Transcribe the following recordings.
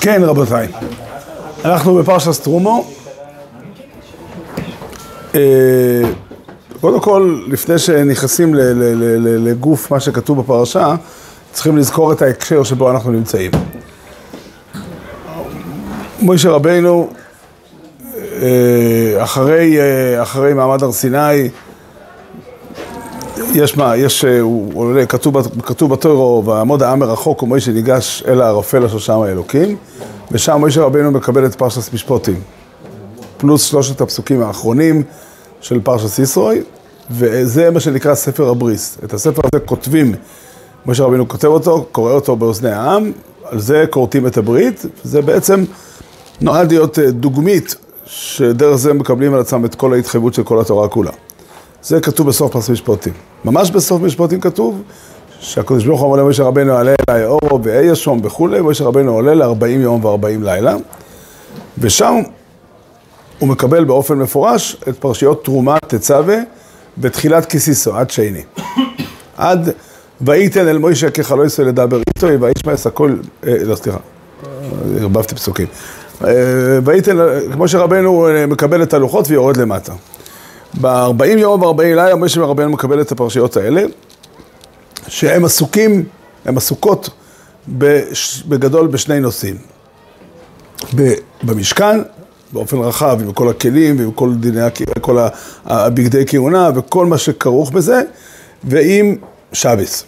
כן, רבותיי. אנחנו בפרשת תרומו. אה, קודם כל, לפני שנכנסים לגוף מה שכתוב בפרשה, צריכים לזכור את ההקשר שבו אנחנו נמצאים. מוישה רבינו, אה, אחרי, אה, אחרי מעמד הר סיני, יש מה, יש, אה, הוא עולה, כתוב, כתוב בתורו, ועמוד העם מרחוק ומוישה ניגש אל הערפל אשר שם האלוקים, ושם מוישה רבינו מקבל את פרשת משפוטים, פלוס שלושת הפסוקים האחרונים של פרשת סיסרוי, וזה מה שנקרא ספר הבריס. את הספר הזה כותבים, משה רבינו כותב אותו, קורא אותו באוזני העם, על זה כורתים את הברית, זה בעצם נועד להיות אה, דוגמית, שדרך זה מקבלים על עצמם את כל ההתחייבות של כל התורה כולה. זה כתוב בסוף פרס משפטים. ממש בסוף משפטים כתוב שהקדוש ברוך הוא אמר למשה רבנו עלה אליי אורו ואי אשום וכולי, משה רבנו עולה ל-40 יום ו-40 לילה, ושם הוא מקבל באופן מפורש את פרשיות תרומה תצווה בתחילת כסיסו, עד שני. עד וייתן אל מוישה ככלו ישראל לדבר איתו, וישמע הכל, אה, לא סליחה, ערבבתי פסוקים. אה, וייתן, כמו שרבנו אה, מקבל את הלוחות ויורד למטה. ב-40 יום ו-40 לילה משה רבנו מקבל את הפרשיות האלה, שהם עסוקים, הם עסוקות בגדול בשני נושאים. במשכן, באופן רחב, עם כל הכלים ועם כל דיני, כל הבגדי כהונה וכל מה שכרוך בזה, ועם שבס.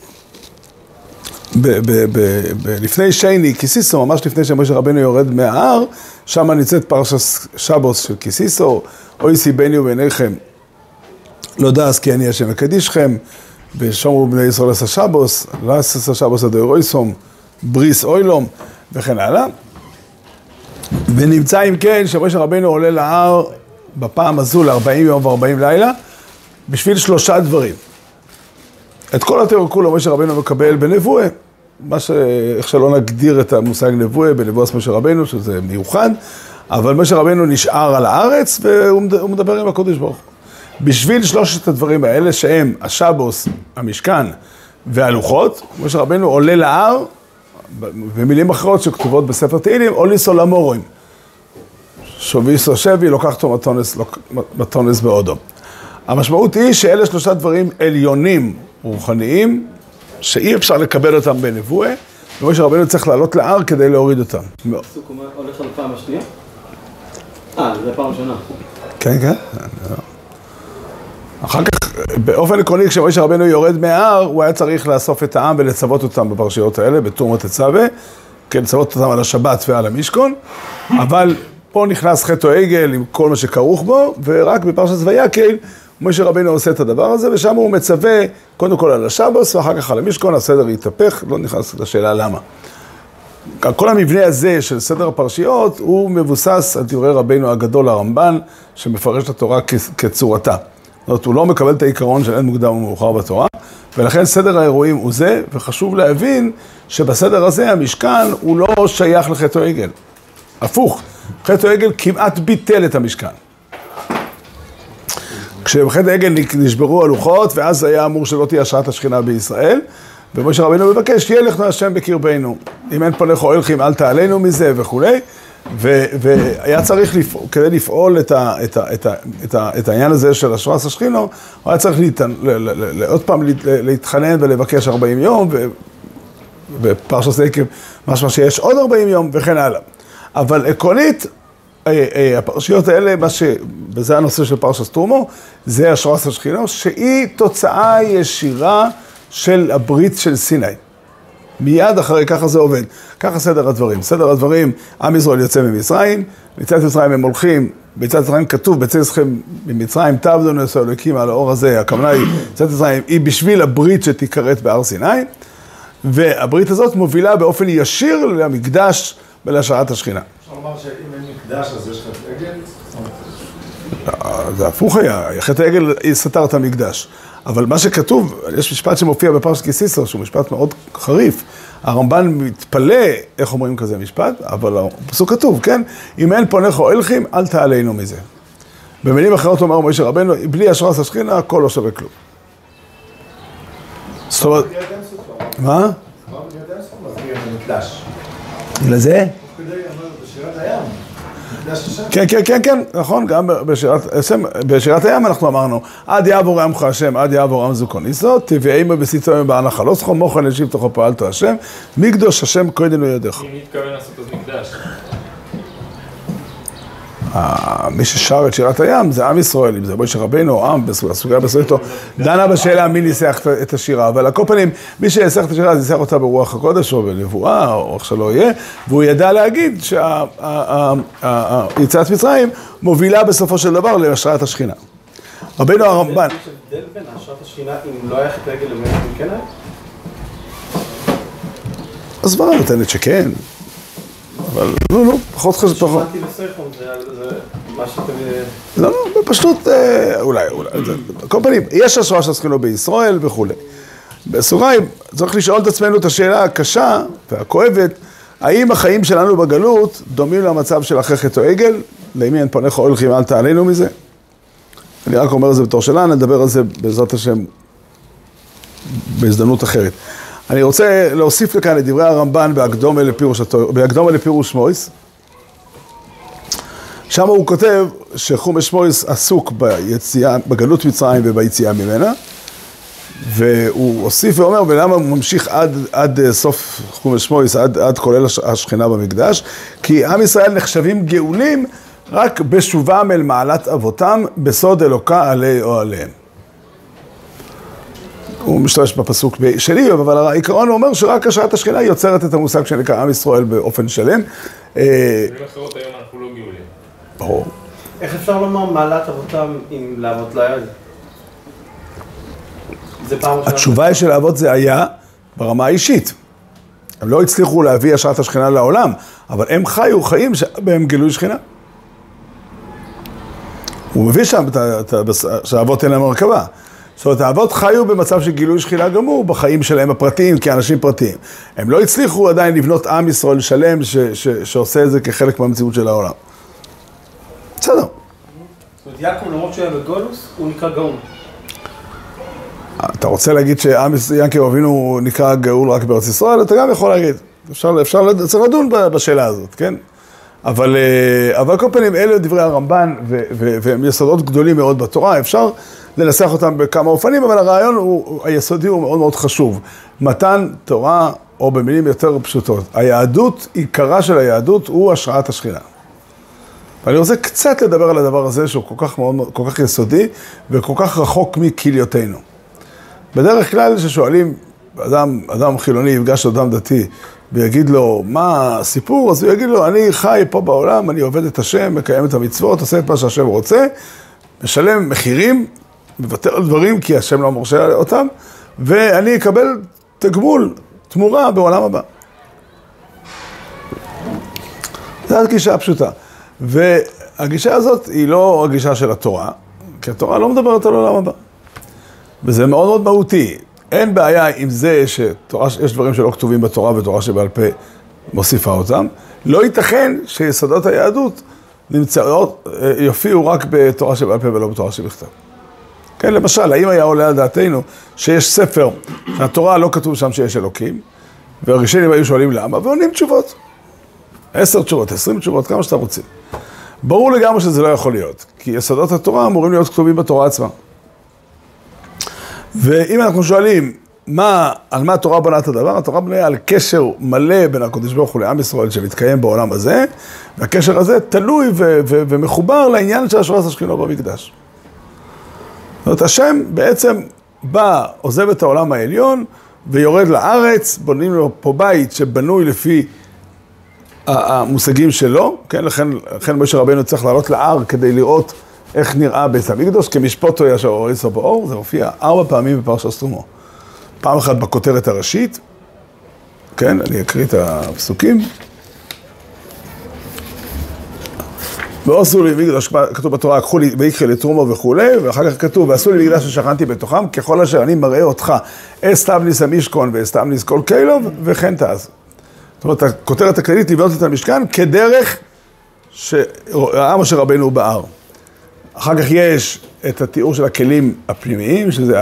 ב- ב- ב- ב- לפני שייני קיסיסו, ממש לפני שמשה רבנו יורד מההר, שם נמצאת פרשת שבוס של קיסיסו, אוי סי ביני וביניכם, לא דעס כי אני השם מקדישכם, ושומרו בני ישראל עשה שבוס, לא עשה שבוס עד אויסום, בריס אוילום, וכן הלאה. ונמצא אם כן שמשה רבנו עולה להר בפעם הזו ל-40 יום ו-40 לילה, בשביל שלושה דברים. את כל התיאור כולו משה רבנו מקבל בנבואה, מה ש... איך שלא נגדיר את המושג נבואה, בנבואת משה רבנו, שזה מיוחד, אבל משה רבנו נשאר על הארץ והוא מד- הוא מדבר עם הקודש ברוך הוא. בשביל שלושת הדברים האלה, שהם השבוס, המשכן והלוחות, משה רבנו עולה להר, במילים אחרות שכתובות בספר תהילים, אוליסו למורים. שוביסו שבי, לוקחתו מתונס, לוק- מתונס בעודו. המשמעות היא שאלה שלושה דברים עליונים, רוחניים, שאי אפשר לקבל אותם בנבואה, ומשה רבנו צריך לעלות להר כדי להוריד אותם. הפסוק הולך על הפעם השנייה? אה, זה הפעם הראשונה. כן, כן. אחר כך, באופן עקרוני, כשמשה רבנו יורד מההר, הוא היה צריך לאסוף את העם ולצוות אותם בפרשיות האלה, בתורמת תצווה, כן, לצוות אותם על השבת ועל המשכון, אבל פה נכנס חטא העגל עם כל מה שכרוך בו, ורק בפרשת ויקל, משה רבנו עושה את הדבר הזה, ושם הוא מצווה קודם כל על השבוס, ואחר כך על המשכון, הסדר יתהפך, לא נכנס לשאלה למה. כל המבנה הזה של סדר הפרשיות הוא מבוסס על דברי רבינו הגדול הרמב"ן שמפרש את התורה כצורתה. זאת אומרת, הוא לא מקבל את העיקרון של אין מוקדם ומאוחר בתורה, ולכן סדר האירועים הוא זה, וחשוב להבין שבסדר הזה המשכן הוא לא שייך לחטא העגל. הפוך, חטא העגל כמעט ביטל את המשכן. כשבחטא העגל נשברו הלוחות, ואז היה אמור שלא תהיה השראת השכינה בישראל, ומשה רבינו מבקש, יהיה לך השם בקרבנו. אם אין פניך או אלכים, אל תעלינו מזה וכולי. והיה צריך לפעול, כדי לפעול את, ה- את, ה- את, ה- את, ה- את העניין הזה של השראת השכינו, הוא היה צריך להת- ל- ל- ל- עוד פעם להת- להתחנן ולבקש 40 יום, ו- בפרשת סקר משמע שיש עוד 40 יום וכן הלאה. אבל עקרונית, אה, אה, הפרשיות האלה, מה ש... וזה הנושא של פרשת תרומו, זה השראת השכינו, שהיא תוצאה ישירה של הברית של סיני. מיד אחרי, ככה זה עובד. ככה סדר הדברים. סדר הדברים, עם ישראל יוצא ממצרים, מצד מצרים הם הולכים, בצד מצרים כתוב, בצד מצרים ממצרים תעבדו נשא אלוקים על האור הזה, הכוונה היא, בצד מצרים היא בשביל הברית שתיכרת בהר סיני, והברית הזאת מובילה באופן ישיר למקדש ולהשראת השכינה. אפשר לומר שאם אין מקדש אז יש חטא עגל? זה הפוך היה, חטא העגל סתר את המקדש. אבל מה שכתוב, יש משפט שמופיע בפרשת קיסיסר, שהוא משפט מאוד חריף. הרמב"ן מתפלא איך אומרים כזה משפט, אבל הפסוק כתוב, כן? אם אין פונך או אלכים, אל תעלינו מזה. במילים אחרות אומר משה רבנו, בלי השראת השכינה, הכל לא שווה כלום. זאת אומרת, לא. מה? לזה? כן, כן, כן, כן, נכון, גם בשירת, בשירת הים אנחנו אמרנו, עד יעבור עמך השם, עד יעבור עם זוכון יסוד, תביאימו בסיתו יום בענך לא זכו, מוכן ישיב תוכו פעלתו השם, מקדוש השם קודם ידיך. אם נתכוון לעשות אז מקדש. מי ששר את שירת הים זה עם ישראל, אם זה משה רבינו או עם, בסוגיה הסוגיה בסרטו, דנה בשאלה מי ניסח את- השירה, אבל על כל פנים, מי שינסח את השירה, ניסח אותה ברוח הקודש או בנבואה, או איך שלא יהיה, והוא ידע להגיד שיציאת מצרים מובילה בסופו של דבר להשראת השכינה. רבינו הרמב"ן, יש הבדל בין השראת השכינה אם לא היה חטא עגל לבין אם כן היה? הסברה נותנת שכן, אבל נו, נו, פחות חשוב. שמעתי בסרטון, זה מה שאתם... לא, לא, פשוט, אה, אולי, אולי, על כל פנים, יש השראה של השכינו בישראל וכולי. בסוגריים, צריך לשאול את עצמנו את השאלה הקשה והכואבת, האם החיים שלנו בגלות דומים למצב של אחרי חטא עגל? לימי אין פניך הולכים, אל תעלינו מזה? אני רק אומר את זה בתור שאלה, נדבר על זה בעזרת השם בהזדמנות אחרת. אני רוצה להוסיף לכאן את דברי הרמב"ן בהקדומה לפירוש, מויס. שם הוא כותב שחומש מויס עסוק ביציאה, בגלות מצרים וביציאה ממנה, והוא הוסיף ואומר, ולמה הוא ממשיך עד, עד אה, סוף חומש מויס, עד, עד כולל הש- השכינה במקדש? כי עם ישראל נחשבים גאולים רק בשובם אל מעלת אבותם, בסוד אלוקה עלי או עליהם. הוא משתמש בפסוק שלי, אבל העיקרון הוא אומר שרק השעת השכינה יוצרת את המושג שנקרא עם ישראל באופן שלם. אה, במילים אחרות היום אנחנו לא גאולים. ברור. איך אפשר לומר מעלת אבותם אם לאבות לא היה זה? התשובה היא של האבות זה היה ברמה האישית. הם לא הצליחו להביא השראת השכינה לעולם, אבל הם חיו חיים שבהם גילוי שכינה. הוא מביא שם את ה- את ה- שהאבות אין להם הרכבה. זאת אומרת, האבות חיו במצב של גילוי שכינה גמור בחיים שלהם הפרטיים, כאנשים פרטיים. הם לא הצליחו עדיין לבנות עם ישראל שלם ש, ש, שעושה את זה כחלק מהמציאות של העולם. בסדר. זאת אומרת, יעקב, למרות שהוא היה בגולוס, הוא נקרא גאון. אתה רוצה להגיד שעם ינקב אבינו נקרא גאול רק בארץ ישראל? אתה גם יכול להגיד. אפשר, אפשר, צריך לדון בשאלה הזאת, כן? אבל, אה, אבל על כל פנים, אלה דברי הרמב"ן, והם יסודות גדולים מאוד בתורה, אפשר לנסח אותם בכמה אופנים, אבל הרעיון הוא, היסודי הוא מאוד מאוד חשוב. מתן תורה, או במילים יותר פשוטות, היהדות, עיקרה של היהדות הוא השראת השכינה. ואני רוצה קצת לדבר על הדבר הזה, שהוא כל כך, מאוד, כל כך יסודי, וכל כך רחוק מכליותנו. בדרך כלל כששואלים, אדם, אדם חילוני יפגש אדם דתי ויגיד לו, מה הסיפור? אז הוא יגיד לו, אני חי פה בעולם, אני עובד את השם, מקיים את המצוות, עושה את מה שהשם רוצה, משלם מחירים, מוותר על דברים כי השם לא מורשה אותם, ואני אקבל תגמול, תמורה בעולם הבא. זו הגישה הפשוטה. והגישה הזאת היא לא הגישה של התורה, כי התורה לא מדברת על עולם הבא. וזה מאוד מאוד מהותי. אין בעיה עם זה שתורה, יש דברים שלא כתובים בתורה ותורה שבעל פה מוסיפה אותם. לא ייתכן שיסודות היהדות נמצאות, אה, יופיעו רק בתורה שבעל פה ולא בתורה שבכתב. כן, למשל, האם היה עולה על דעתנו שיש ספר שהתורה לא כתוב שם שיש אלוקים, והראשונים היו שואלים למה, ועונים תשובות. עשר תשובות, עשרים תשובות, כמה שאתה רוצה. ברור לגמרי שזה לא יכול להיות, כי יסודות התורה אמורים להיות כתובים בתורה עצמה. ואם אנחנו שואלים, מה, על מה התורה בונה את הדבר? התורה בנויה על קשר מלא בין הקדוש ברוך הוא לעם ישראל שמתקיים בעולם הזה, והקשר הזה תלוי ו- ו- ומחובר לעניין של השראת השכינה במקדש. זאת אומרת, השם בעצם בא, עוזב את העולם העליון ויורד לארץ, בונים לו פה בית שבנוי לפי המושגים שלו, כן, לכן, לכן משה רבנו צריך לעלות להר כדי לראות איך נראה בית המקדוש, כמשפוטו ישר אוריסו באור, זה מופיע ארבע פעמים בפרשת תרומו. פעם אחת בכותרת הראשית, כן, אני אקריא את הפסוקים. ועשו לי מקדש, כתוב בתורה, קחו לי ויקחי לתרומו וכולי, ואחר כך כתוב, ועשו לי מקדש ששכנתי בתוכם, ככל אשר אני מראה אותך, אסתבניס המשכון ואסתבניס כל קילוב, וכן תעש. זאת אומרת, הכותרת הכללית לבנות את המשכן כדרך שהעם אשר רבנו בער. אחר כך יש את התיאור של הכלים הפנימיים, שזה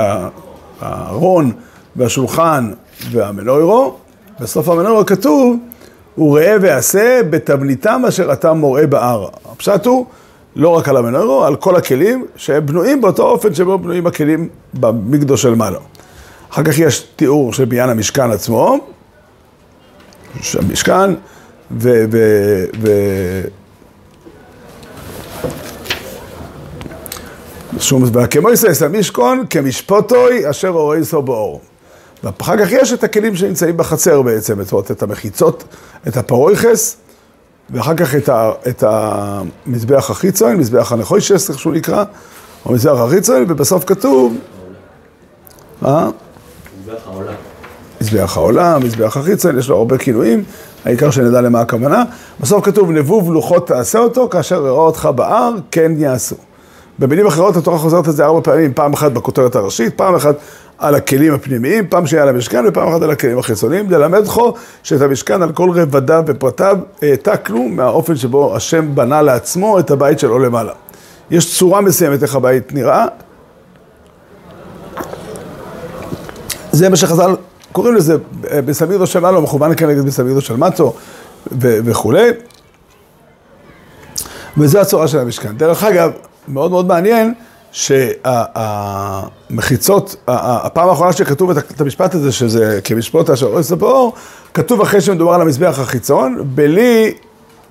הארון והשולחן והמנוירו, בסוף המנוירו כתוב, הוא ראה ועשה בתבניתם אשר אתה מוראה בהר. הפשט הוא, לא רק על המנוירו, על כל הכלים שהם בנויים באותו אופן שבו בנויים הכלים במקדוש של מעלה. אחר כך יש תיאור של בניין המשכן עצמו, המשכן, ו... ו, ו שום וכמו יסייס המשכון כמשפוטוי אשר רואה סו באור. ואחר כך יש את הכלים שנמצאים בחצר בעצם, זאת אומרת, את המחיצות, את הפרויכס, ואחר כך את, ה, את המזבח החיצון, מזבח הנחוישס, איך שהוא נקרא, או מזבח החיצון, ובסוף כתוב, אה? מזבח העולם. מזבח העולם, מזבח החיצון, יש לו הרבה כינויים, העיקר שנדע למה הכוונה. בסוף כתוב, נבוב לוחות תעשה אותו, כאשר יראה אותך בהר, כן יעשו. במילים אחרות התורה חוזרת את זה ארבע פעמים, פעם אחת בכותרת הראשית, פעם אחת על הכלים הפנימיים, פעם שנייה על המשכן ופעם אחת על הכלים החיצוניים, ללמד אותך שאת המשכן על כל רבדיו ופרטיו העתקנו מהאופן שבו השם בנה לעצמו את הבית שלו למעלה. יש צורה מסוימת איך הבית נראה. זה מה שחז"ל קוראים לזה בסמידו של מעלה, מכוון כנגד בסמידו של מטו וכולי. וזו הצורה של המשכן. דרך אגב, מאוד מאוד מעניין שהמחיצות, הפעם האחרונה שכתוב את המשפט הזה, שזה כמשפוט אשר אורס באור, כתוב אחרי שמדובר על המזבח החיצון, בלי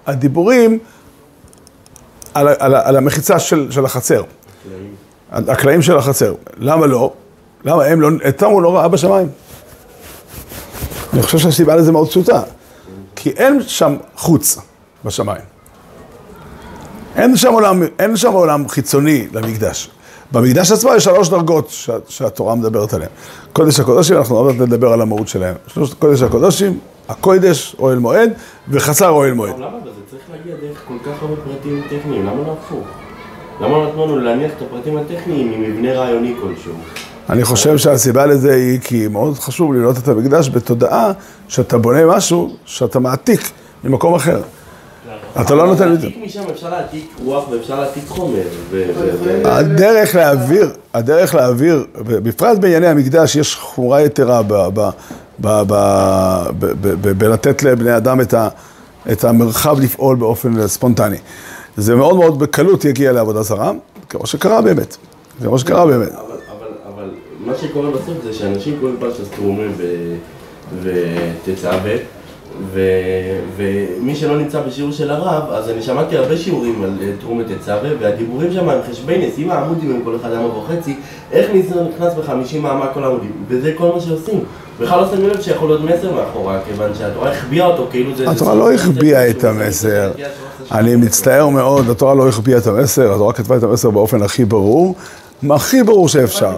הדיבורים על, על, על המחיצה של, של החצר. הקלעים של החצר. למה לא? למה הם לא, אותם הוא לא ראה בשמיים. אני חושב שהסיבה לזה מאוד פשוטה. כי אין שם חוץ בשמיים. אין שם עולם, אין שם עולם חיצוני למקדש. במקדש עצמו יש שלוש דרגות שה, שהתורה מדברת עליהן. קודש הקודשים, אנחנו עוד מעט נדבר על המהות שלהם. שלוש קודש הקודשים, הקודש, אוהל מועד, וחצר אוהל מועד. למה אבל זה צריך להגיע דרך כל כך הרבה פרטים טכניים? למה לא הפוך? למה נתנו לנו להניח את הפרטים הטכניים עם מבנה רעיוני כלשהו? אני חושב שהסיבה לזה היא כי מאוד חשוב לבנות את המקדש בתודעה שאתה בונה משהו שאתה מעתיק ממקום אחר. אתה לא נותן... להעתיק משם אפשר להעתיק רוח ואפשר להעתיק חומר. הדרך להעביר, הדרך להעביר, בפרט בענייני המקדש יש חומרה יתרה בלתת לבני אדם את, את המרחב לפעול באופן ספונטני. זה מאוד מאוד בקלות יגיע לעבודה זרה, כמו שקרה באמת. כמו שקרה באמת. אבל, מה שקורה בסוף זה שאנשים קוראים פרשת תרומה ו- ותצווה, ו- ומי שלא נמצא בשיעור של הרב, אז אני שמעתי הרבה שיעורים על אה, תרומה תצווה, והדיבורים שם הם חשבייניס, עם העמודים הם כל אחד אמה וחצי, איך נכנס בחמישים מאמה כל העמודים, וזה כל מה שעושים. בכלל לא שמים לב שיכול להיות מסר מאחורה, כיוון שהתורה החביאה אותו, כאילו זה... התורה לא החביאה את המסר. אני מצטער מאוד, התורה לא החביאה את המסר, התורה כתבה את המסר באופן הכי ברור, הכי ברור שאפשר.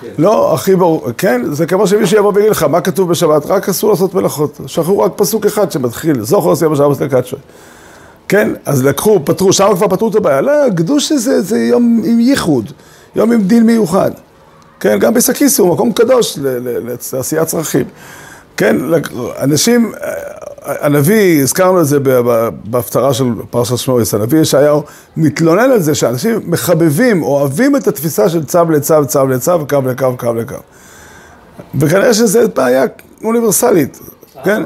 כן. לא, הכי ברור, כן, זה כמו שמישהו יבוא ויגיד לך, מה כתוב בשבת? רק אסור לעשות מלאכות. שכחו רק פסוק אחד שמתחיל, זוכר עושה בשבת סטקצ'ו. כן, אז לקחו, פתרו, שם כבר פתרו את הבעיה. לא, קדוש זה, זה יום עם ייחוד, יום עם דין מיוחד. כן, גם בסקיס הוא מקום קדוש ל- ל- לעשיית צרכים. כן, אנשים, אה, הנביא, הזכרנו את זה בהפטרה של פרשת שמואס, הנביא ישעיהו מתלונן על זה שאנשים מחבבים, אוהבים את התפיסה של צו לצו, צו לצו, קו לקו, קו לקו. וכנראה שזו בעיה אוניברסלית, כן?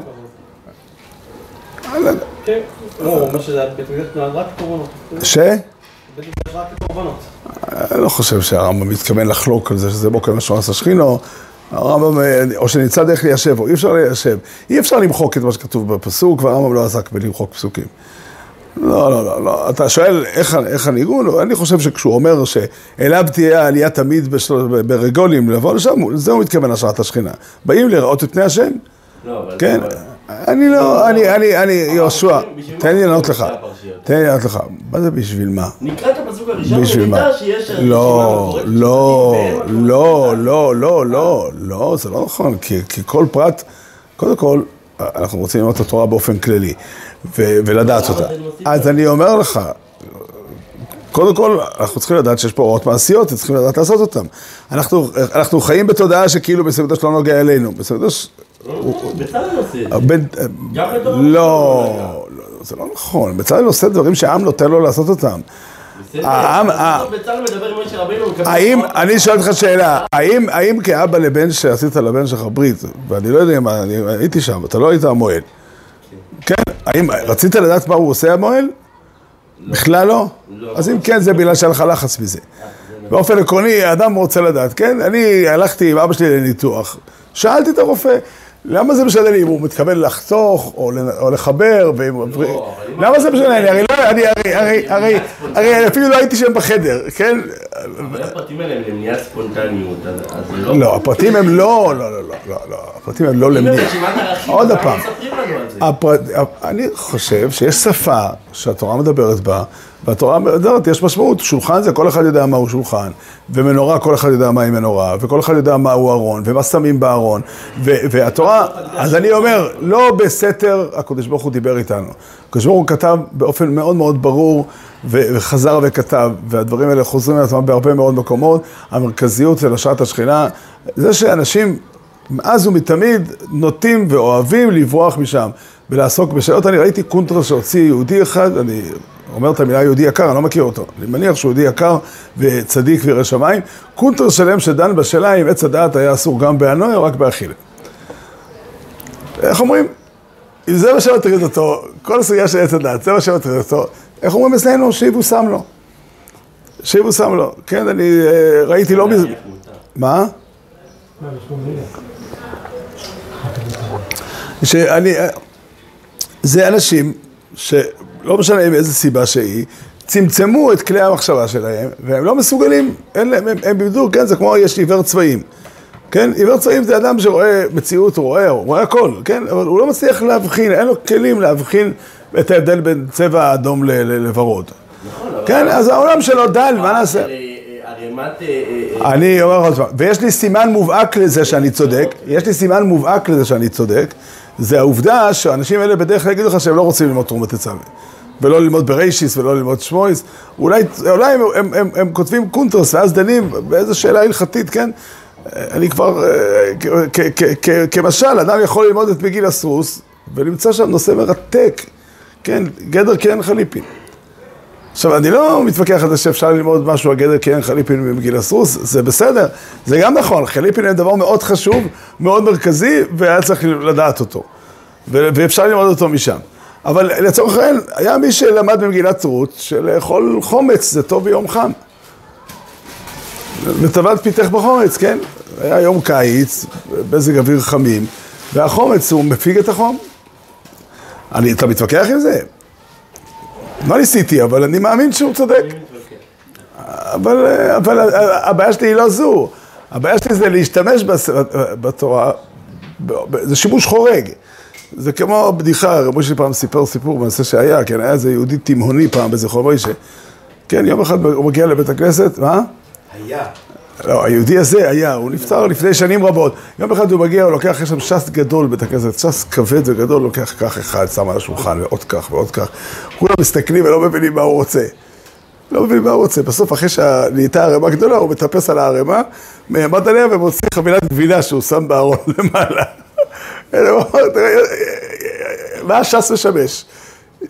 אה. כן, הוא אומר שזה בית מקדש נועד רק קורבנות. ש? אני לא חושב שהרמב"ם מתכוון לחלוק על זה שזה בוקר משורס השכינו. הרמב"ם, אה, או שנמצא דרך ליישב, או אי אפשר ליישב. אי אפשר למחוק את מה שכתוב בפסוק, והרמב"ם לא עסק בלמחוק פסוקים. לא, לא, לא, לא. אתה שואל איך, איך הניגון? לא, אני חושב שכשהוא אומר שאליו תהיה העלייה תמיד בשל, ברגולים, לבוא לשם, לזה הוא מתכוון השראת השכינה. באים לראות את פני השם. לא, אבל... כן, אבל- אני לא, אני, אני, אני, יהושע, בשביל מה תן לי לענות לך. תן לי לענות לך. מה זה בשביל מה? נקרא את הפסוק הראשון? ונדע שיש... לא, לא, לא. לא, לא, לא, לא, זה לא נכון, כי, כל פרט, קודם כל, אנחנו רוצים ללמוד את התורה באופן כללי, ולדעת אותה. אז? אני אומר לך, קודם כל, אנחנו צריכים לדעת שיש פה הוראות מעשיות, צריכים לדעת לעשות אותן. אנחנו, אנחנו חיים בתודעה שכאילו בסמדוש לא נוגע אלינו. בסמדוש, בצלאל עושה את זה. גם בתור- לא, לא, זה לא נכון. בצלאל עושה דברים שהעם נותן לו לעשות אותם. העם- האם. אני שואל אותך שאלה, האם, כאבא לבן שעשית לבן שלך ברית, ואני לא יודע אני הייתי שם, אתה לא היית המוהל, כן, האם רצית לדעת מה הוא עושה המוהל? בכלל לא? לא. אז אם כן, זה בגלל שהיה לך לחץ מזה. באופן עקרוני, האדם רוצה לדעת, כן? אני הלכתי עם אבא שלי לניתוח, שאלתי את הרופא, למה זה משנה לי אם הוא מתכוון לחתוך או לחבר? אם- למה זה משנה לי? הרי לא, אני, הרי, הרי, הרי, אפילו לא הייתי שם בחדר, כן? אבל הפרטים האלה הם למניעת ספונטניות, אז זה לא... לא, הפרטים הם לא, לא, לא, לא, לא, לא, הפרטים הם לא אם למניע. ברשימת ערכים, עוד פעם. אני חושב שיש שפה שהתורה מדברת בה, והתורה מדברת, יש משמעות, שולחן זה כל אחד יודע מהו שולחן, ומנורה כל אחד יודע מהי מנורה, וכל אחד יודע מהו ארון, ומה שמים בארון, והתורה, אז אני אומר, לא בסתר הקדוש ברוך הוא דיבר איתנו. הקדוש ברוך הוא כתב באופן מאוד מאוד ברור, וחזר וכתב, והדברים האלה חוזרים על עצמם בהרבה מאוד מקומות, המרכזיות של השעת השכינה, זה שאנשים מאז ומתמיד נוטים ואוהבים לברוח משם ולעסוק בשאלות. אני ראיתי קונטרה שהוציא יהודי אחד, אני אומר את המילה יהודי יקר, אני לא מכיר אותו. אני מניח שהוא יהודי יקר וצדיק וירא שמיים. קונטרה שלם שדן בשאלה אם עץ הדעת היה אסור גם באנוי או רק באכילה. איך אומרים? אם זה מה שמטריד אותו, כל הסוגיה של עץ הדעת, זה מה שמטריד אותו, איך אומרים אצלנו? שיבושם לו. שיבושם לו. כן, אני אה, ראיתי לא מזמן... מה? שאני, זה אנשים שלא משנה עם איזה סיבה שהיא, צמצמו את כלי המחשבה שלהם, והם לא מסוגלים, אין להם, הם, הם איבדו, כן, זה כמו יש עיוור צבעים. כן, עיוור צבעים זה אדם שרואה מציאות, הוא רואה, הוא רואה הכל, כן, אבל הוא לא מצליח להבחין, אין לו כלים להבחין את ההבדל בין צבע אדום ל- ל- לוורוד. נכון, אבל- כן, אז העולם שלו דל, מה נעשה? אה, אה, ערימת... אה, אני אומר לך עוד פעם, ויש לי סימן מובהק לזה שאני צודק, יש לי סימן מובהק לזה שאני צודק, זה העובדה שהאנשים האלה בדרך כלל יגידו לך שהם לא רוצים ללמוד תרומה תצווה. ולא ללמוד בריישיס ולא ללמוד שמויס, אולי, אולי הם, הם, הם, הם כותבים קונטרס ואז דנים באיזו שאלה הלכתית, כן? אני כבר, אה, כמשל, אדם יכול ללמוד את מגילס רוס ולמצוא שם נושא מרתק, כן? גדר קניין חליפין. עכשיו, אני לא מתווכח על זה שאפשר ללמוד משהו על גדר קניין חליפין ממגילס רוס, זה בסדר, זה גם נכון, חליפין הם דבר מאוד חשוב, מאוד מרכזי, והיה צריך לדעת אותו. ואפשר ללמוד אותו משם. אבל לצורך העניין, היה מי שלמד במגילת רות, שלאכול חומץ זה טוב ביום חם. לטבת פיתך בחומץ, כן? היה יום קיץ, מזג אוויר חמים, והחומץ הוא מפיג את החום. אני, אתה מתווכח עם זה? לא ניסיתי, אבל אני מאמין שהוא צודק. אבל, אבל הבעיה שלי היא לא זו. הבעיה שלי זה להשתמש בתורה, זה שימוש חורג. זה כמו בדיחה, רבי משה פעם סיפר סיפור בנושא שהיה, כן, היה איזה יהודי תימהוני פעם בזכרו מוישה. כן, יום אחד הוא מגיע לבית הכנסת, מה? היה. לא, היהודי הזה היה, הוא נפטר לפני שנים רבות. יום אחד הוא מגיע, הוא לוקח, יש שם ש"ס גדול בבית הכנסת, ש"ס כבד וגדול, לוקח כך אחד, שם על השולחן, ועוד כך ועוד כך. כולם מסתכלים ולא מבינים מה הוא רוצה. לא מבין מה הוא רוצה. בסוף, אחרי שנהייתה ערימה גדולה, הוא מטפס על הערימה, נעמד עליה ומוציא חבילת גבינה שהוא שם בארון למעלה. הוא אומר, "תראה, מה הש"ס משמש?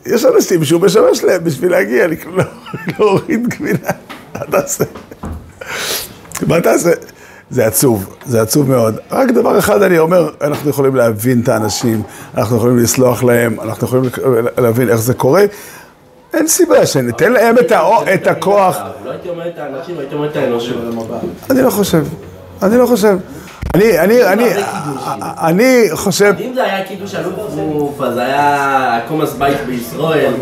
יש אנשים שהוא משמש להם בשביל להגיע, להוריד גבינה. מה תעשה? מה תעשה? זה עצוב, זה עצוב מאוד. רק דבר אחד אני אומר, אנחנו יכולים להבין את האנשים, אנחנו יכולים לסלוח להם, אנחנו יכולים להבין איך זה קורה. אין סיבה שניתן להם את, הכוח. לא הייתי אומר את האנשים, הייתי אומר את האנושות. אני לא חושב, אני לא חושב. אני, אני, אני, אני חושב, אם זה היה קידוש אלוף רוף, אז היה הקומס בית בישראל,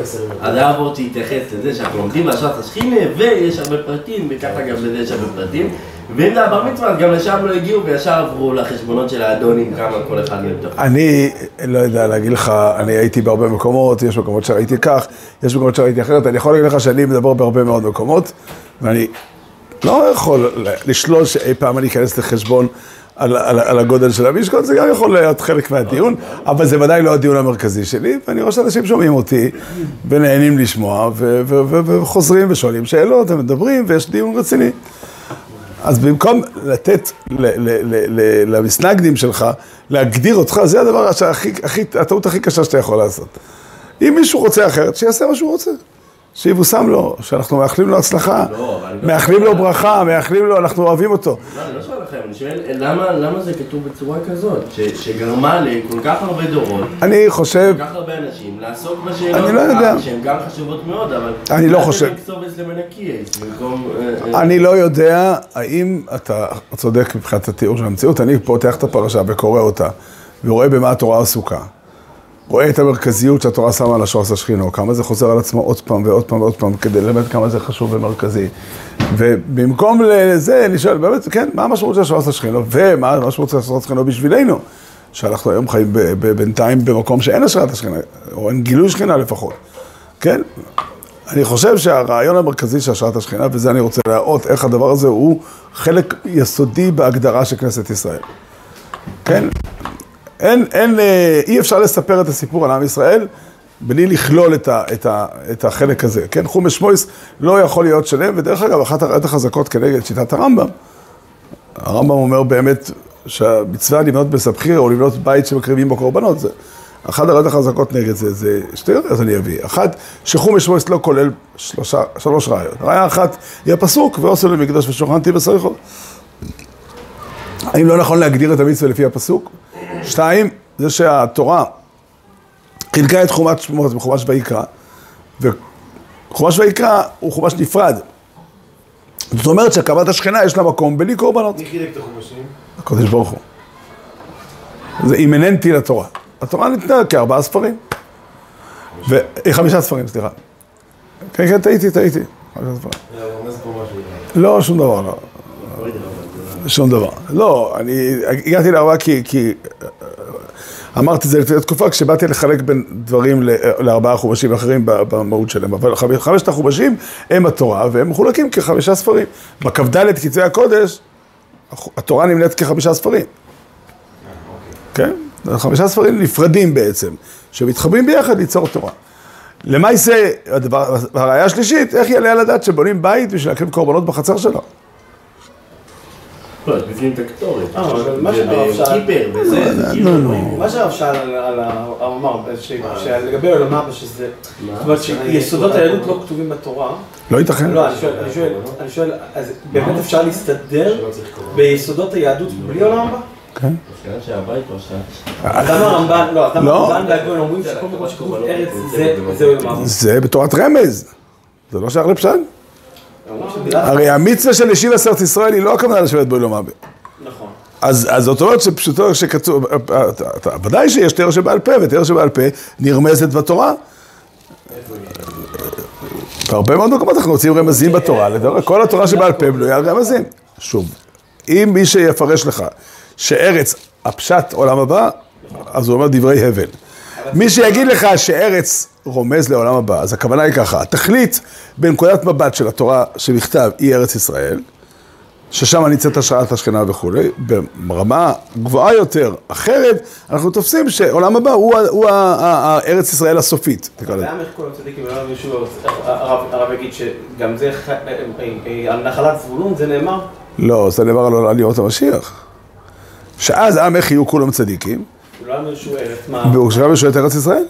אז היה עבור שהתייחס לזה שאנחנו לומדים בהשעת השכינה, ויש הרבה פרטים, וככה גם בזה יש הרבה פרטים. ואם זה הבר מצווה, אז גם לשם לא הגיעו, וישר עברו לחשבונות של האדונים, כמה כל אחד מהם תוך. אני לא יודע להגיד לך, אני הייתי בהרבה מקומות, יש מקומות שראיתי כך, יש מקומות שראיתי אחרת, אני יכול להגיד לך שאני מדבר בהרבה מאוד מקומות, ואני לא יכול לשלול שאי פעם אני אכנס לחשבון על, על, על הגודל של המשקול, זה גם יכול להיות חלק מהדיון, אבל זה ודאי לא הדיון המרכזי שלי, ואני רואה שאנשים שומעים אותי ונהנים לשמוע, ו- ו- ו- וחוזרים ושואלים שאלות, ומדברים, ויש דיון רציני. אז במקום לתת למסנגדים שלך, להגדיר אותך, זה הדבר שהכי, הכי, הטעות הכי קשה שאתה יכול לעשות. אם מישהו רוצה אחרת, שיעשה מה שהוא רוצה. שיבושם לו, שאנחנו מאחלים לו הצלחה, לא, לא- מאחלים לו ברכה, מאחלים לו, אנחנו אוהבים אותו. לא, אני לא שואל לכם, אני שואל למה, זה כתוב בצורה כזאת, שגרמה לכל כך הרבה דורות, אני חושב, כל כך הרבה אנשים, לעסוק בשאלות אני לא יודע. שהן גם חשובות מאוד, אבל... אני לא חושב. אה, אה, אני לא יודע האם אתה צודק מבחינת התיאור של המציאות, אני פותח את הפרשה וקורא אותה, ורואה במה התורה עסוקה. רואה את המרכזיות שהתורה שמה על השורס השכינו, כמה זה חוזר על עצמו עוד פעם ועוד פעם ועוד פעם, כדי ללמד כמה זה חשוב ומרכזי. ובמקום לזה, אני שואל, באמת, כן, מה המשמעות של השורס השכינו, ומה המשמעות של השורס השכינו בשבילנו? שאנחנו היום חיים בינתיים במקום שאין השראת השכינה, או אין גילוי שכינה לפחות, כן? אני חושב שהרעיון המרכזי של השראת השכינה, וזה אני רוצה להראות איך הדבר הזה הוא חלק יסודי בהגדרה של כנסת ישראל. כן? אין, אין, אה, אי אפשר לספר את הסיפור על עם ישראל בלי לכלול את, ה, את, ה, את החלק הזה. כן, חומש מויס לא יכול להיות שלם, ודרך אגב, אחת הראיות החזקות כנגד שיטת הרמב"ם, הרמב"ם אומר באמת שהמצווה לבנות בסבחיר או לבנות בית שמקריבים בו קורבנות, זה אחת הראיות החזקות נגד זה, זה שתי ראיות אני אביא. אחת, שחומש מויס לא כולל שלושה, שלוש ראיות. ראיה אחת היא הפסוק, ועושו למקדוש ושוכנתי בסריחו. האם לא נכון להגדיר את המצווה לפי הפסוק? שתיים, זה שהתורה חילקה את חומת שמות בחומש ויקרא, וחומש ויקרא הוא חומש נפרד. זאת אומרת שהקמת השכינה יש לה מקום בלי קורבנות. מי חילק את החומשים? הקדוש ברוך הוא. זה אימננטי לתורה. התורה ניתנה כארבעה ספרים. ו... אה, חמישה ספרים, סליחה. כן, כן, טעיתי, טעיתי. משהו. לא, שום דבר, לא. שום דבר. לא, אני הגעתי לארבעה כי, כי אמרתי את זה לפני תקופה, כשבאתי לחלק בין דברים לארבעה חומשים אחרים במהות שלהם. אבל חמ- חמשת החומשים הם התורה, והם מחולקים כחמישה ספרים. בכ"ד כתבי הקודש, התורה נמנית כחמישה ספרים. כן? חמישה ספרים נפרדים בעצם, שמתחברים ביחד ליצור תורה. למעשה, הראיה השלישית, איך יעלה על הדעת שבונים בית בשביל להקריב קורבנות בחצר שלו? לא, את הקטורת. אה, אבל מה שהרב שאל- על- על ה... הרב אמר, ש- שלגבי עולם אבא שזה... זאת אומרת שיסודות היהדות לא כתובים בתורה. לא ייתכן. לא, אני שואל, אני שואל, אני שואל, אז באמת אפשר להסתדר ביסודות היהדות בלי עולם הבא? כן. השאלה. אז למה הרמב"ן, לא, לא. הרמב"ן והגויין אומרים שכל מקום שכתוב ארץ זה זה עולם הבא? זה בתורת רמז. זה לא שייך לפשט. הרי המצווה של ישיב עשרת ישראל היא לא הכוונה לשבת באילום אבי. נכון. אז, אז זאת אומרת שפשוטו שכתוב, אתה- אתה- ודאי שיש תיאור שבעל פה, ותיאור שבעל פה נרמזת בתורה. בהרבה מאוד מקומות אנחנו מוצאים רמזים בתורה, כל התורה שבעל פה בנויה על רמזים. שוב, אם מי שיפרש לך שארץ הפשט עולם הבא, אז הוא אומר דברי הבל. מי שיגיד לך שארץ רומז לעולם הבא, אז הכוונה היא ככה, התכלית בנקודת מבט של התורה שבכתב היא ארץ ישראל, ששם נמצאת השראת השכינה וכולי, ברמה גבוהה יותר, אחרת, אנחנו תופסים שעולם הבא הוא, הארץ ישראל הסופית, נקרא לזה. למה איך כל הצדיקים, מישהו, הרב יגיד שגם זה, אה, אה, אה, על נחלת זבולון, זה נאמר? לא, זה נאמר על על ימות המשיח. שאז איך יהיו כולם צדיקים, אומר שהוא ארץ, ישראל.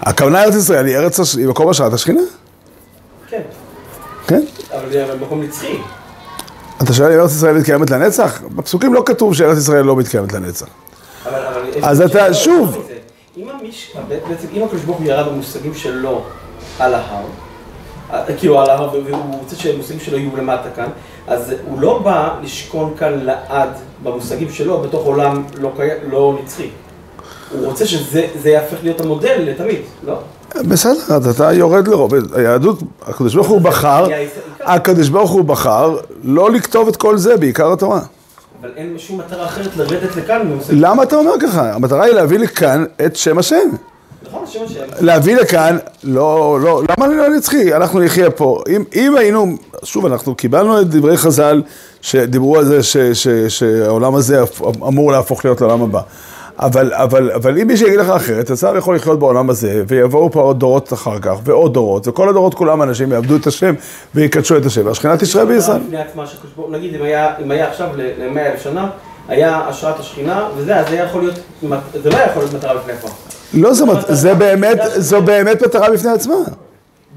הכוונה ארץ ישראל היא ארץ, היא מקום השראת השכינה, כן, כן? אבל זה מקום נצחי. אתה שואל אם ארץ ישראל מתקיימת לנצח? בפסוקים לא כתוב שארץ ישראל לא מתקיימת לנצח. אז אתה- שוב. אם הקדוש ברוך הוא ירד במושגים שלו על ההר, כאילו על ההר, והוא רוצה שהמושגים שלו יהיו למטה כאן, אז הוא לא בא לשכון כאן לעד במושגים שלו, בתוך עולם לא. לא נצחי. הוא רוצה שזה זה יהפך להיות המודל לתמיד, לא? בסדר, אז אתה יורד לרובד. היהדות, הקדוש ברוך הוא בחר. הקדוש ברוך הוא בחר לא לכתוב את כל זה בעיקר התורה. אבל אין שום מטרה אחרת לרדת לכאן. למה אתה אומר ככה? המטרה היא להביא לכאן את שם השם. להביא לכאן, לא, לא, למה אני לא נצחי? אנחנו נחיה פה. אם, אם היינו, שוב, אנחנו קיבלנו את דברי חז"ל שדיברו על זה ש, ש, שהעולם הזה אמור להפוך להיות לעולם הבא. אבל, אבל, אבל אם מישהו יגיד לך אחרת, השר יכול לחיות בעולם הזה, ויבואו פה עוד דורות אחר כך, ועוד דורות, וכל הדורות כולם אנשים יעבדו את השם ויקדשו את השם, והשכינה תשרה בישראל. נגיד אם היה, אם היה עכשיו ל-100 אלף שנה, היה השראת השכינה, וזה, אז זה יכול להיות, זה לא יכול להיות מטרה בפני עצמה. לא, זה, זה באמת, זו באמת מטרה בפני עצמה.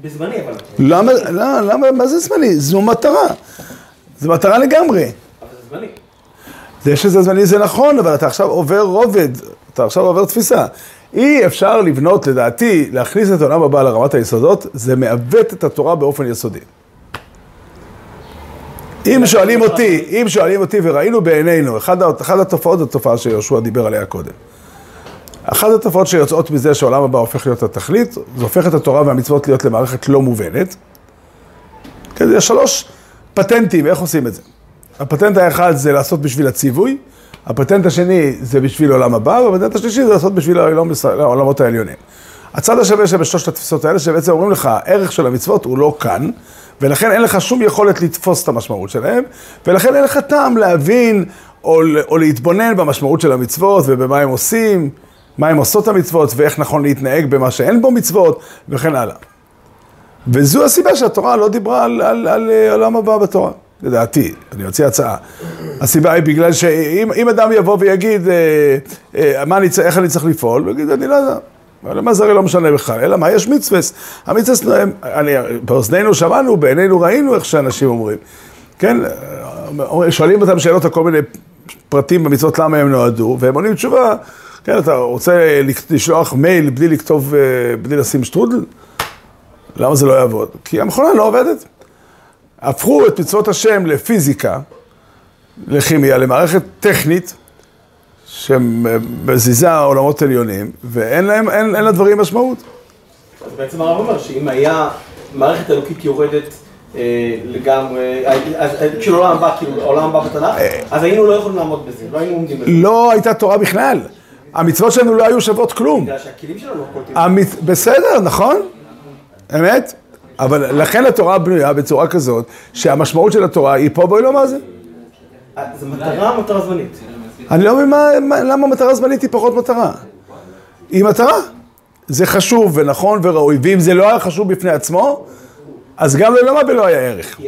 בזמני, אבל... למה, לא, למה, מה זה זמני? זו מטרה. זו מטרה לגמרי. אבל זה זמני. זה שזה זמני זה נכון, אבל אתה עכשיו עובר רובד, אתה עכשיו עובר תפיסה. אי אפשר לבנות, לדעתי, להכניס את העולם הבא לרמת היסודות, זה מעוות את התורה באופן יסודי. אם שואלים אותי, אם שואלים אותי וראינו בעינינו, אחת התופעות זו תופעה שיהושע דיבר עליה קודם. אחת התופעות שיוצאות מזה שהעולם הבא הופך להיות התכלית, זה הופך את התורה והמצוות להיות למערכת לא מובנת. כן, יש שלוש פטנטים, איך עושים את זה? הפטנט האחד זה לעשות בשביל הציווי, הפטנט השני זה בשביל עולם הבא, והפטנט השלישי זה לעשות בשביל העולם- העולמות העליונים. הצד השווה שבשלושת התפיסות האלה, שבעצם אומרים לך, הערך של המצוות הוא לא כאן, ולכן אין לך שום יכולת לתפוס את המשמעות שלהם, ולכן אין לך טעם להבין או, או להתבונן במשמעות של המצוות ובמה הם עושים, מה הם עושות המצוות, ואיך נכון להתנהג במה שאין בו מצוות, וכן הלאה. וזו הסיבה שהתורה לא דיברה על, על, על אה, עולם הבא בתורה, לדעתי, אני אוציא הצעה. הסיבה היא בגלל שאם אם אדם יבוא ויגיד, אה, אה, אני, איך אני צריך לפעול, הוא יגיד, אני לא יודע. אבל מה זה הרי לא משנה בכלל, אלא מה, יש מצווה, המצווה, הם- אני, באוזנינו שמענו, בעינינו ראינו איך שאנשים אומרים. כן, אה, שואלים אותם שאלות על כל מיני פרטים במצוות למה הם נועדו, והם עונים תשובה, כן, אתה רוצה לשלוח מייל בלי לכתוב, אה, בלי לשים שטרודל? למה זה לא יעבוד? כי המכונה לא עובדת. הפכו את מצוות השם לפיזיקה, לכימיה, למערכת טכנית, שמזיזה עולמות עליונים, ואין להם, אין, אין לדברים משמעות. אז בעצם הרב אומר שאם היה מערכת אלוקית יורדת אה, לגמרי, אה, כאילו עולם הבא, כאילו עולם הבא בתנ"ך, אז היינו לא יכולים לעמוד בזה, לא היינו עומדים בזה. לא הייתה תורה בכלל. המצוות שלנו לא היו שוות כלום. בגלל שהכלים שלנו לא. המצ... בסדר, נכון? אמת? אבל לכן התורה בנויה בצורה כזאת, שהמשמעות של התורה היא פה בואי לא מה זה. זו מטרה, מטרה זמנית. אני לא מבין מה, מה, למה מטרה זמנית היא פחות מטרה. היא מטרה. זה חשוב ונכון וראוי, ואם זה לא היה חשוב בפני עצמו, אז גם ללמה לא היה ערך.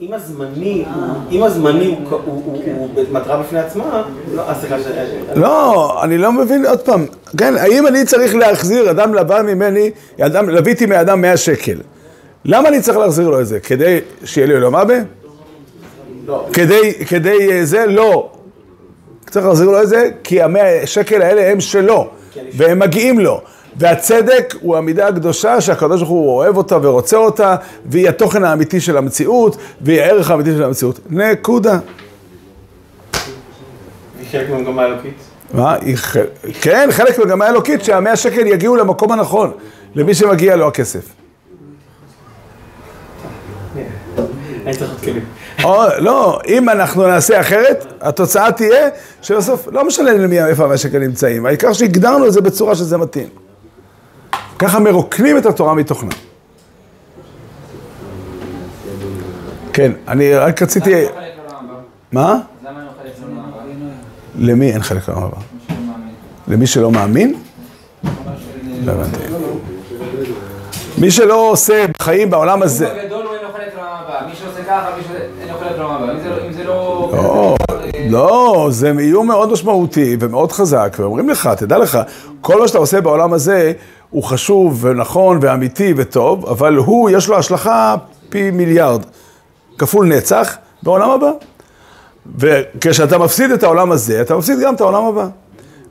אם- הזמני, אם הזמני הוא מטרה בפני עצמה, לא, אה, סליחה, ש- לא, אני לא מבין, עוד פעם, כן, האם אני צריך להחזיר, אדם לבא ממני, לוויתי מאדם 100 שקל. למה אני צריך להחזיר לו את זה? כדי שיהיה לי אבא? לא. כדי, כדי אה, זה? לא. צריך להחזיר לו את זה, כי המאה שקל האלה הם שלו, והם מגיעים לו. והצדק הוא המידה הקדושה שהקדוש ברוך הוא אוהב אותה ורוצה אותה, והיא התוכן האמיתי של המציאות, והיא הערך האמיתי של המציאות. נקודה. היא חלק. מה? כן, חלק ממגמה אלוקית שהמאה שקל יגיעו למקום הנכון, למי שמגיע לו הכסף. אני צריך עוד כלים. או, לא, אם אנחנו נעשה אחרת, התוצאה תהיה שבסוף לא משנה למי, איפה המאה שקל נמצאים, העיקר שהגדרנו את זה בצורה שזה מתאים. ככה מרוקנים את התורה מתוכנה. כן, אני רק רציתי... מה? למי אין חלק לעולם הבא? למי שלא מאמין? לא הבנתי. מי שלא עושה בחיים בעולם הזה... לא, לא, זה איום מאוד משמעותי ומאוד חזק, ואומרים לך, תדע לך, כל מה שאתה עושה בעולם הזה הוא חשוב ונכון ואמיתי וטוב, אבל הוא, יש לו השלכה פי מיליארד, כפול נצח, בעולם הבא. וכשאתה מפסיד את העולם הזה, אתה מפסיד גם את העולם הבא.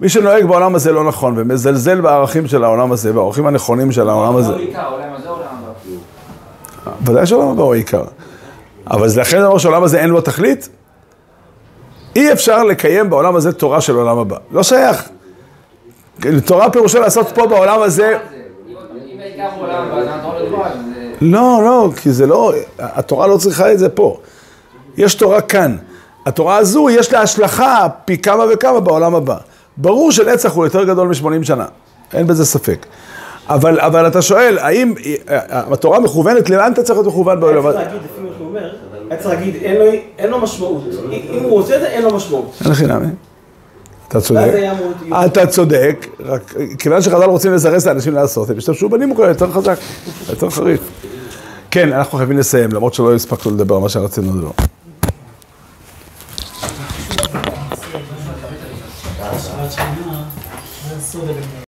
מי שנוהג בעולם הזה לא נכון ומזלזל בערכים של העולם הזה, בערכים הנכונים של העולם הזה. עיקר, הבא. ודאי שעולם הבא הוא העיקר. אבל זה לכן אומר שהעולם הזה אין לו תכלית? אי אפשר לקיים בעולם הזה תורה של עולם הבא. לא שייך. תורה פירושו לעשות פה בעולם הזה... לא. לא, כי זה לא... התורה לא צריכה את זה פה. יש תורה כאן. התורה הזו, יש לה השלכה פי כמה וכמה בעולם הבא. ברור שנצח הוא יותר גדול מ-80 שנה. אין בזה ספק. אבל, אבל אתה שואל, האם התורה מכוונת, לאן אתה צריך להיות מכוון בעולם היה? צריך להגיד, לפי מה שהוא אומר, היה צריך להגיד, אין לו- משמעות. אם הוא עושה את זה, אין לו משמעות. אין נמי. אתה צודק. אתה צודק, רק כיוון שחז"ל רוצים לזרז את האנשים לעשות, הם השתמשו בנימוק יותר חזק, יותר חריף. כן, אנחנו חייבים לסיים, למרות שלא הספקנו לדבר על מה שרצינו לדבר.